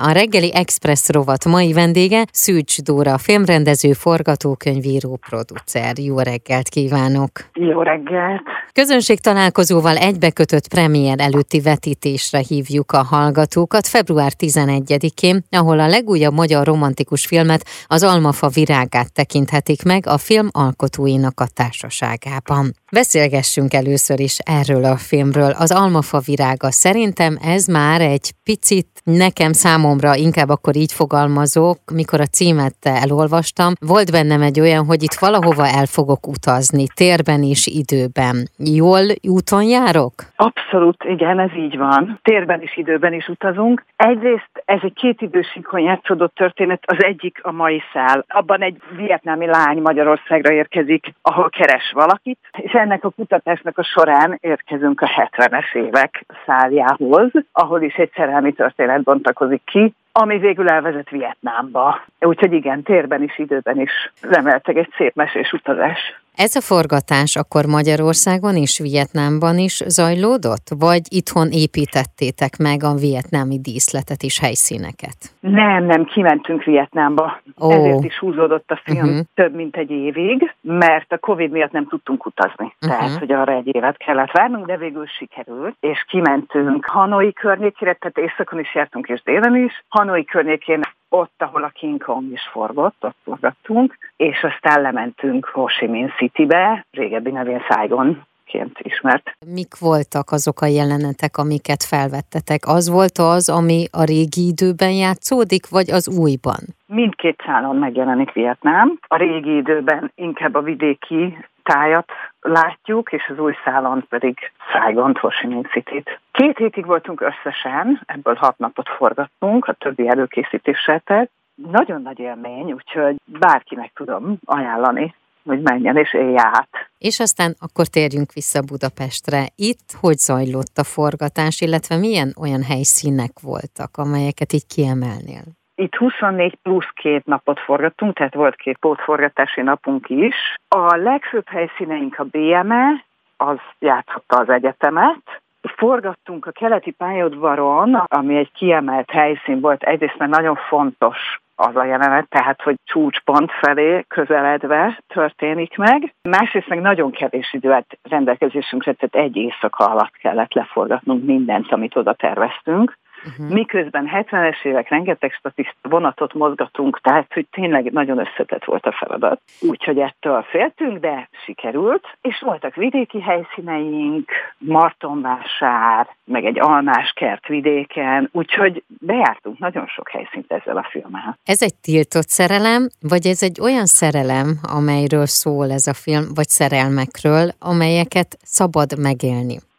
A reggeli Express rovat mai vendége Szűcs Dóra, filmrendező, forgatókönyvíró, producer. Jó reggelt kívánok! Jó reggelt! Közönség találkozóval egybekötött premier előtti vetítésre hívjuk a hallgatókat február 11-én, ahol a legújabb magyar romantikus filmet, az Almafa virágát tekinthetik meg a film alkotóinak a társaságában. Beszélgessünk először is erről a filmről. Az Almafa virága szerintem ez már egy picit nekem számomra, inkább akkor így fogalmazok, mikor a címet elolvastam, volt bennem egy olyan, hogy itt valahova el fogok utazni, térben és időben. Jól úton járok? Abszolút, igen, ez így van. Térben és időben is utazunk. Egyrészt ez egy két idősíkon játszódott történet, az egyik a mai szál. Abban egy vietnámi lány Magyarországra érkezik, ahol keres valakit, és ennek a kutatásnak a során érkezünk a 70-es évek száljához, ahol is egy szerelmi történet bontakozik ki, ami végül elvezet Vietnámba. Úgyhogy igen, térben is, időben is remeltek egy szép mesés utazás. Ez a forgatás akkor Magyarországon és Vietnámban is zajlódott? Vagy itthon építettétek meg a vietnámi díszletet és helyszíneket? Nem, nem, kimentünk Vietnámba. Oh. Ezért is húzódott a film uh-huh. több mint egy évig, mert a Covid miatt nem tudtunk utazni. Uh-huh. Tehát, hogy arra egy évet kellett várnunk, de végül sikerült, és kimentünk Hanoi környékére, tehát északon is jártunk és délen is. Hanoi környékén ott, ahol a King Kong is forgott, ott forgattunk, és aztán lementünk Ho Chi Minh Citybe, régebbi nevén Saigon ként ismert. Mik voltak azok a jelenetek, amiket felvettetek? Az volt az, ami a régi időben játszódik, vagy az újban? Mindkét szálon megjelenik Vietnám. A régi időben inkább a vidéki tájat látjuk, és az új szálon pedig Chi Minh City-t. Két hétig voltunk összesen, ebből hat napot forgattunk, a többi előkészítéssel tett. Nagyon nagy élmény, úgyhogy bárkinek tudom ajánlani, hogy menjen és élj át. És aztán akkor térjünk vissza Budapestre. Itt hogy zajlott a forgatás, illetve milyen olyan helyszínek voltak, amelyeket így kiemelnél? Itt 24 plusz két napot forgattunk, tehát volt két pótforgatási napunk is. A legfőbb helyszíneink a BME, az játszotta az egyetemet, Forgattunk a keleti pályaudvaron, ami egy kiemelt helyszín volt, egyrészt mert nagyon fontos az a jelenet, tehát hogy csúcspont felé közeledve történik meg. Másrészt meg nagyon kevés idő állt rendelkezésünkre, tehát egy éjszaka alatt kellett leforgatnunk mindent, amit oda terveztünk. Uh-huh. Miközben 70-es évek rengeteg statiszta vonatot mozgatunk, tehát hogy tényleg nagyon összetett volt a feladat. Úgyhogy ettől féltünk, de sikerült, és voltak vidéki helyszíneink, Martonvásár, meg egy almás kert vidéken, úgyhogy bejártunk nagyon sok helyszínt ezzel a filmmel. Ez egy tiltott szerelem, vagy ez egy olyan szerelem, amelyről szól ez a film, vagy szerelmekről, amelyeket szabad megélni?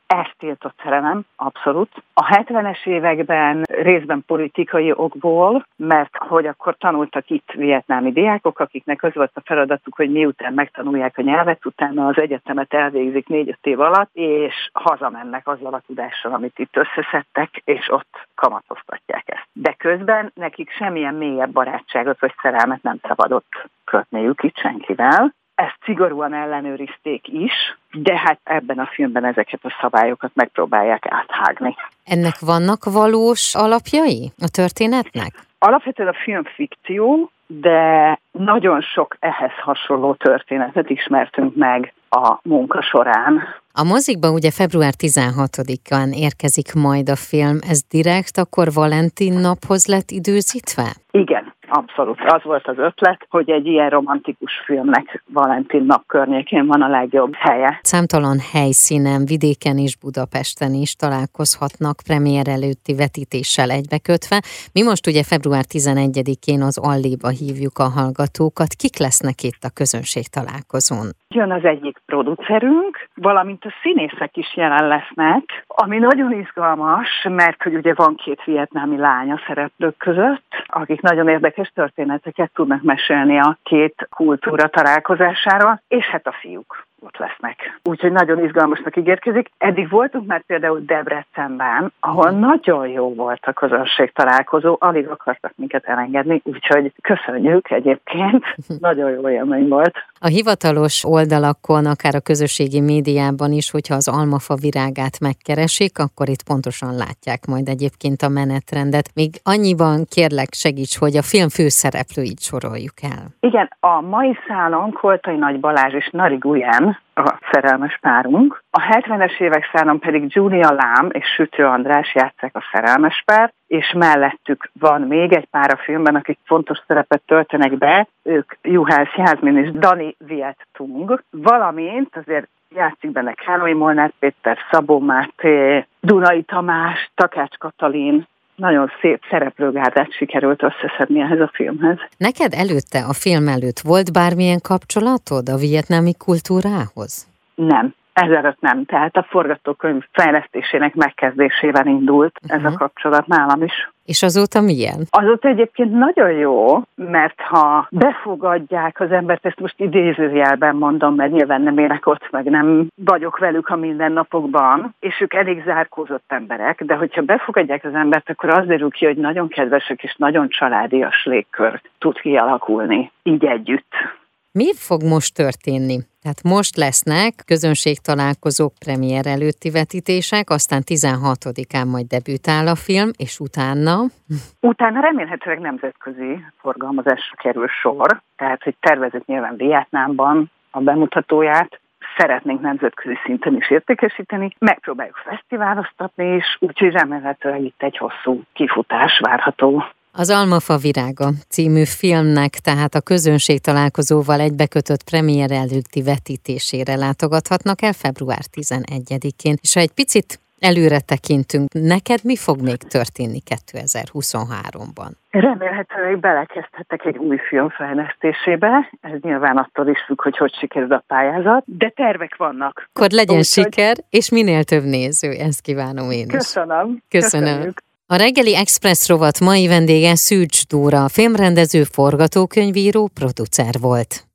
Tiltott szerelem, abszolút. A 70-es években részben politikai okból, mert hogy akkor tanultak itt vietnámi diákok, akiknek az volt a feladatuk, hogy miután megtanulják a nyelvet, utána az egyetemet elvégzik négy-öt év alatt, és hazamennek azzal a tudással, amit itt összeszedtek, és ott kamatoztatják ezt. De közben nekik semmilyen mélyebb barátságot vagy szerelmet nem szabadott kötniük itt senkivel, ezt szigorúan ellenőrizték is, de hát ebben a filmben ezeket a szabályokat megpróbálják áthágni. Ennek vannak valós alapjai a történetnek? Alapvetően a film fikció, de nagyon sok ehhez hasonló történetet ismertünk meg a munka során. A mozikba ugye február 16-án érkezik majd a film, ez direkt akkor Valentin naphoz lett időzítve? Igen, Abszolút. Az volt az ötlet, hogy egy ilyen romantikus filmnek Valentin nap környékén van a legjobb helye. Számtalan helyszínen, vidéken és Budapesten is találkozhatnak premier előtti vetítéssel egybekötve. Mi most ugye február 11-én az Alléba hívjuk a hallgatókat. Kik lesznek itt a közönség találkozón? Jön az egyik producerünk, valamint a színészek is jelen lesznek, ami nagyon izgalmas, mert hogy ugye van két vietnámi lánya szereplők között, akik nagyon érdekes érdekes történeteket tudnak mesélni a két kultúra találkozására, és hát a fiúk ott lesznek. Úgyhogy nagyon izgalmasnak ígérkezik. Eddig voltunk már például Debrecenben, ahol nagyon jó volt a közönség találkozó, alig akartak minket elengedni, úgyhogy köszönjük egyébként, nagyon jó élmény volt. A hivatalos oldalakon, akár a közösségi médiában is, hogyha az almafa virágát megkeresik, akkor itt pontosan látják majd egyébként a menetrendet. Még annyiban kérlek segíts, hogy a film főszereplőit soroljuk el. Igen, a mai szálon Koltai Nagy Balázs és Nari Guyen a szerelmes párunk. A 70-es évek szálon pedig Julia Lám és Sütő András játszák a szerelmes pár, és mellettük van még egy pár a filmben, akik fontos szerepet töltenek be, ők Juhász Jászmin és Dani Viet Tung, valamint azért játszik benne Károly Molnár Péter, Szabó Máté, Dunai Tamás, Takács Katalin, nagyon szép szereplőgárdát sikerült összeszedni ehhez a filmhez. Neked előtte, a film előtt volt bármilyen kapcsolatod a vietnámi kultúrához? Nem. Ezelőtt nem, tehát a forgatókönyv fejlesztésének megkezdésével indult uh-huh. ez a mhm. kapcsolat nálam is. És azóta milyen? Azóta egyébként nagyon jó, mert ha befogadják az embert, ezt most idézőjelben mondom, mert nyilván nem élek ott, meg nem vagyok velük a mindennapokban, és ők elég zárkózott emberek, de hogyha befogadják az embert, akkor az derül ki, hogy nagyon kedvesek és nagyon családias légkör tud kialakulni így együtt. Mi fog most történni? Tehát most lesznek közönségtalálkozók premier előtti vetítések, aztán 16-án majd debütál a film, és utána? Utána remélhetőleg nemzetközi forgalmazásra kerül sor, tehát hogy tervezett nyilván Vietnámban a bemutatóját, szeretnénk nemzetközi szinten is értékesíteni, megpróbáljuk fesztiváloztatni is, úgyhogy remélhetőleg itt egy hosszú kifutás várható. Az Almafa virága című filmnek tehát a közönség találkozóval egybekötött premier előtti vetítésére látogathatnak el február 11-én. És ha egy picit előre tekintünk, neked mi fog még történni 2023-ban? Remélhetőleg belekezdhetek egy új film fejlesztésébe, ez nyilván attól is függ, hogy hogy sikerül a pályázat, de tervek vannak. Akkor legyen Úgy, siker, és minél több néző, ezt kívánom én is. Köszönöm. Köszönöm. Köszönjük. A reggeli Express rovat mai vendége Szűcs Dóra, filmrendező, forgatókönyvíró, producer volt.